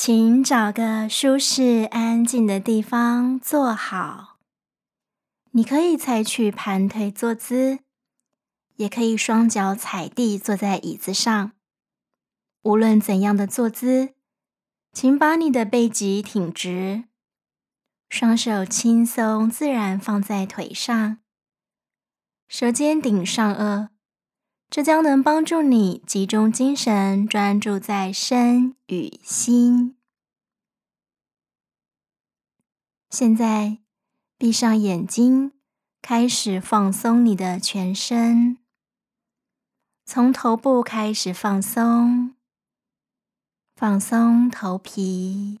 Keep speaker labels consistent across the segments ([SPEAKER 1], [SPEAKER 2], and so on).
[SPEAKER 1] 请找个舒适安静的地方坐好。你可以采取盘腿坐姿，也可以双脚踩地坐在椅子上。无论怎样的坐姿，请把你的背脊挺直，双手轻松自然放在腿上，舌尖顶上颚。这将能帮助你集中精神，专注在身与心。现在，闭上眼睛，开始放松你的全身，从头部开始放松，放松头皮、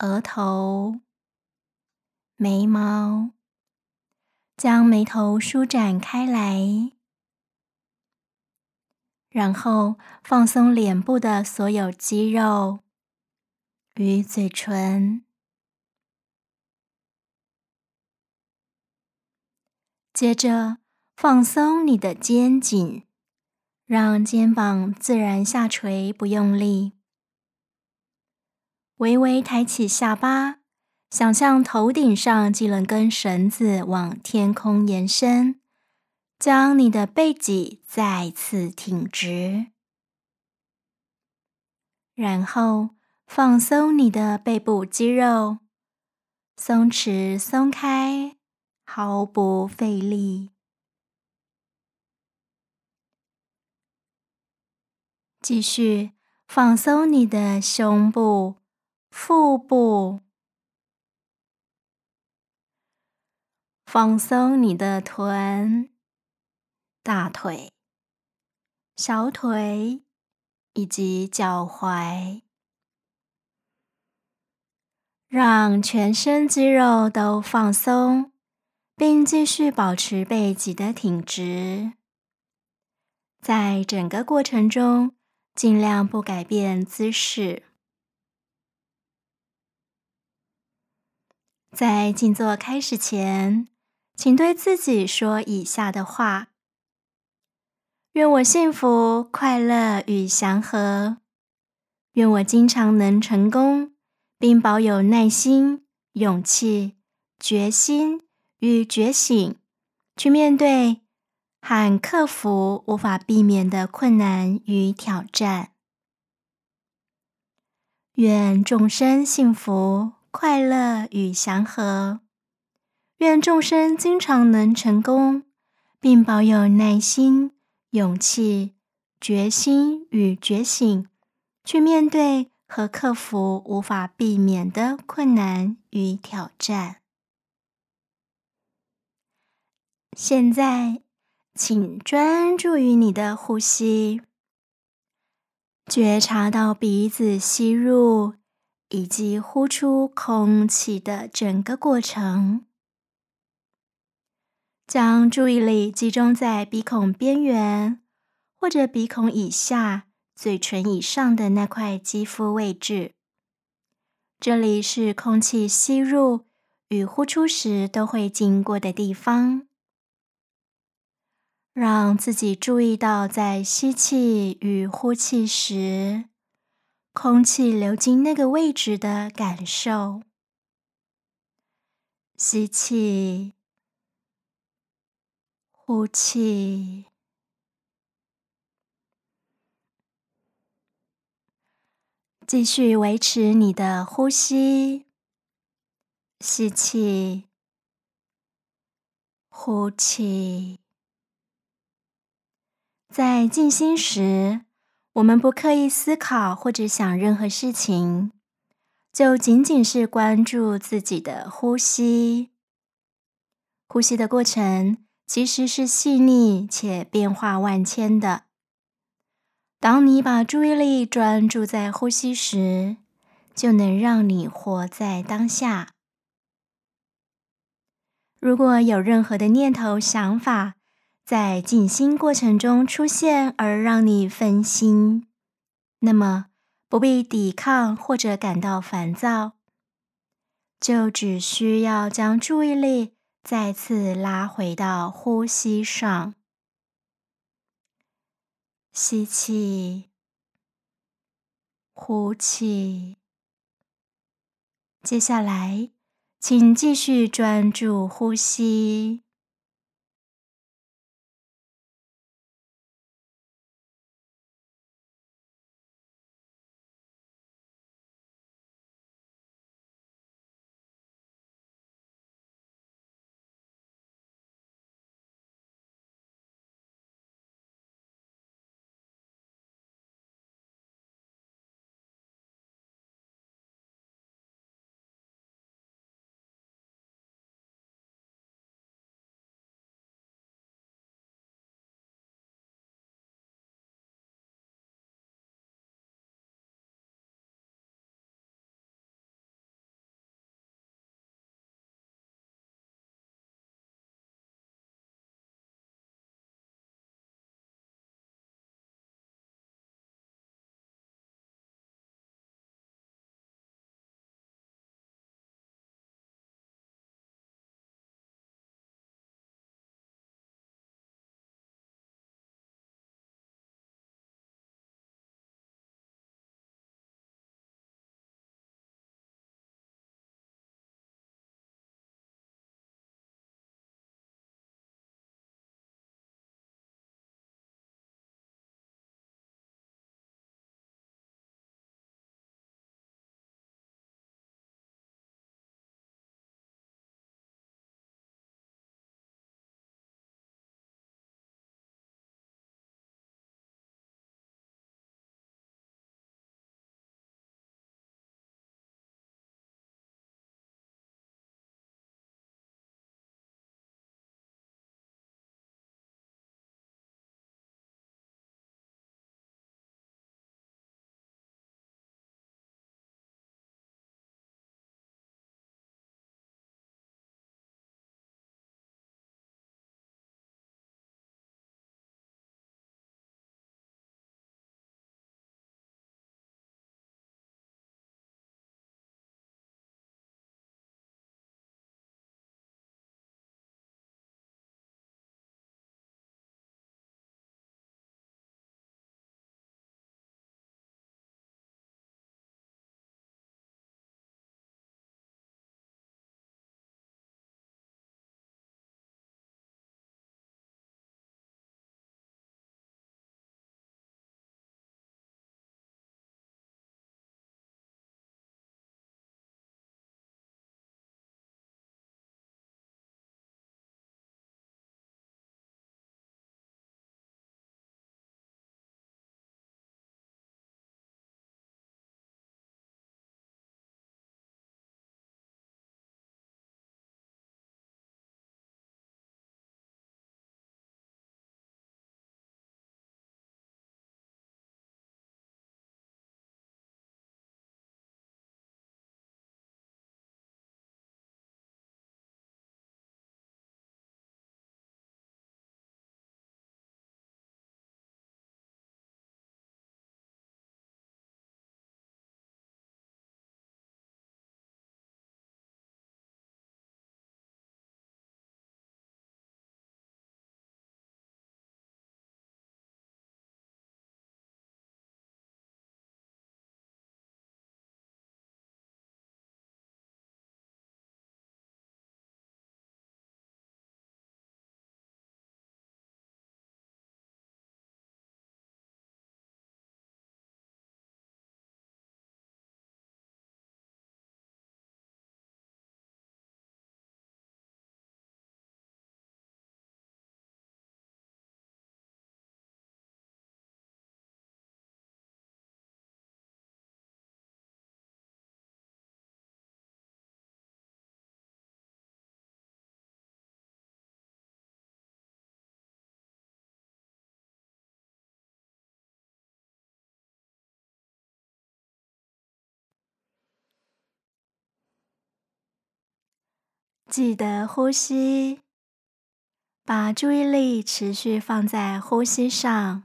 [SPEAKER 1] 额头、眉毛，将眉头舒展开来。然后放松脸部的所有肌肉与嘴唇，接着放松你的肩颈，让肩膀自然下垂，不用力。微微抬起下巴，想象头顶上系了根绳子往天空延伸。将你的背脊再次挺直，然后放松你的背部肌肉，松弛松开，毫不费力。继续放松你的胸部、腹部，放松你的臀。大腿、小腿以及脚踝，让全身肌肉都放松，并继续保持背脊的挺直。在整个过程中，尽量不改变姿势。在静坐开始前，请对自己说以下的话。愿我幸福、快乐与祥和。愿我经常能成功，并保有耐心、勇气、决心与觉醒，去面对和克服无法避免的困难与挑战。愿众生幸福、快乐与祥和。愿众生经常能成功，并保有耐心。勇气、决心与觉醒，去面对和克服无法避免的困难与挑战。现在，请专注于你的呼吸，觉察到鼻子吸入以及呼出空气的整个过程。将注意力集中在鼻孔边缘，或者鼻孔以下、嘴唇以上的那块肌肤位置。这里是空气吸入与呼出时都会经过的地方。让自己注意到，在吸气与呼气时，空气流经那个位置的感受。吸气。呼气，继续维持你的呼吸。吸气，呼气。在静心时，我们不刻意思考或者想任何事情，就仅仅是关注自己的呼吸。呼吸的过程。其实是细腻且变化万千的。当你把注意力专注在呼吸时，就能让你活在当下。如果有任何的念头、想法在静心过程中出现而让你分心，那么不必抵抗或者感到烦躁，就只需要将注意力。再次拉回到呼吸上，吸气，呼气。接下来，请继续专注呼吸。记得呼吸，把注意力持续放在呼吸上。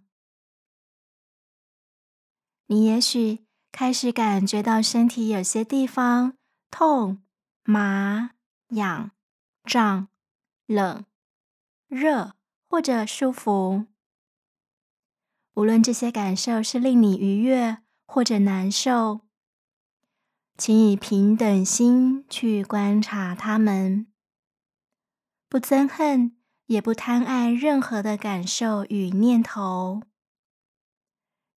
[SPEAKER 1] 你也许开始感觉到身体有些地方痛、麻、痒、胀、冷、热或者舒服。无论这些感受是令你愉悦或者难受，请以平等心去观察他们，不憎恨，也不贪爱任何的感受与念头。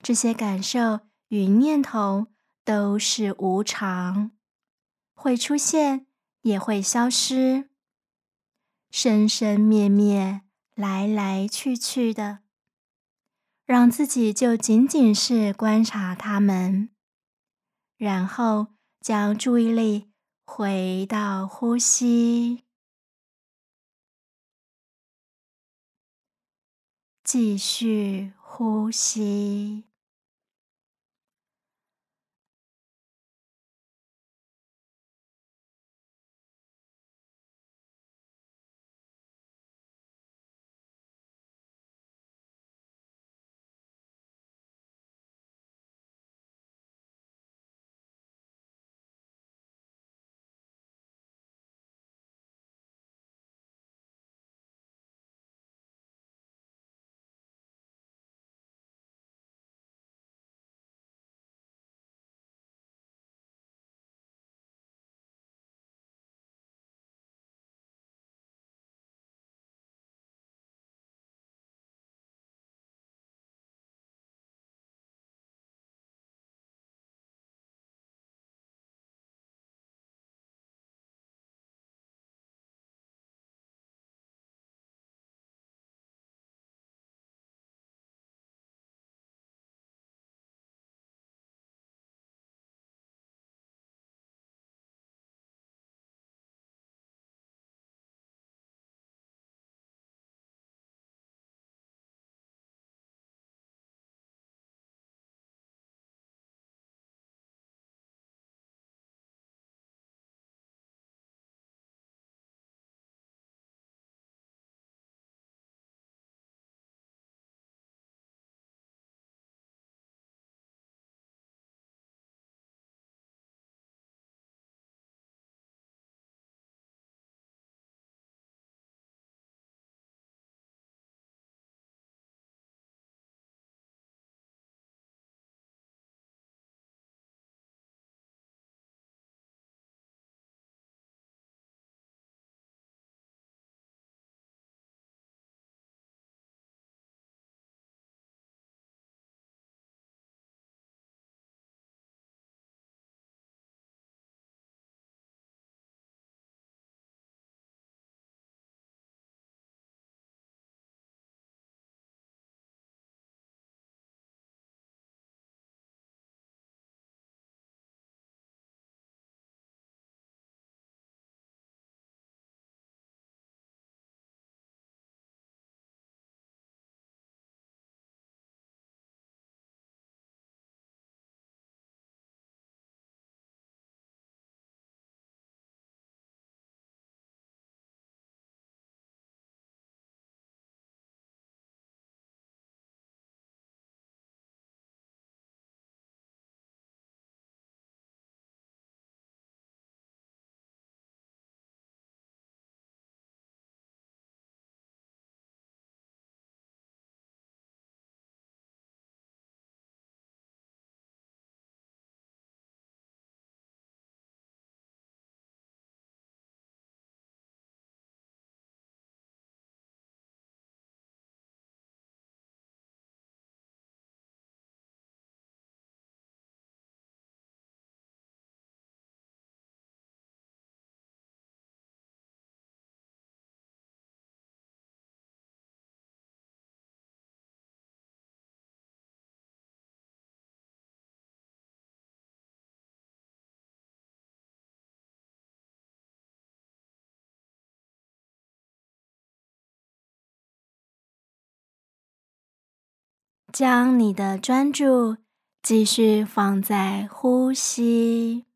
[SPEAKER 1] 这些感受与念头都是无常，会出现，也会消失，生生灭灭，来来去去的。让自己就仅仅是观察他们，然后将注意力回到呼吸，继续呼吸。将你的专注继续放在呼吸。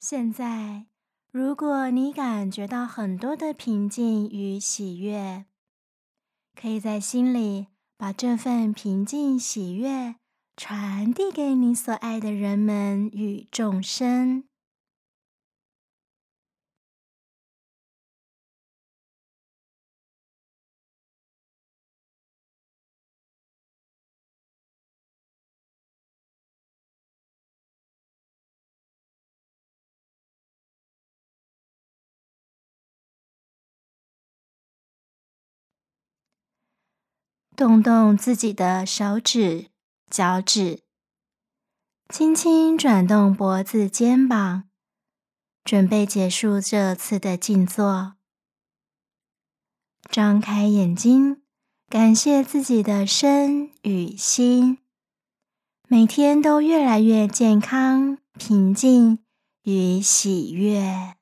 [SPEAKER 1] 现在，如果你感觉到很多的平静与喜悦，可以在心里把这份平静喜悦传递给你所爱的人们与众生。动动自己的手指、脚趾，轻轻转动脖子、肩膀，准备结束这次的静坐。张开眼睛，感谢自己的身与心，每天都越来越健康、平静与喜悦。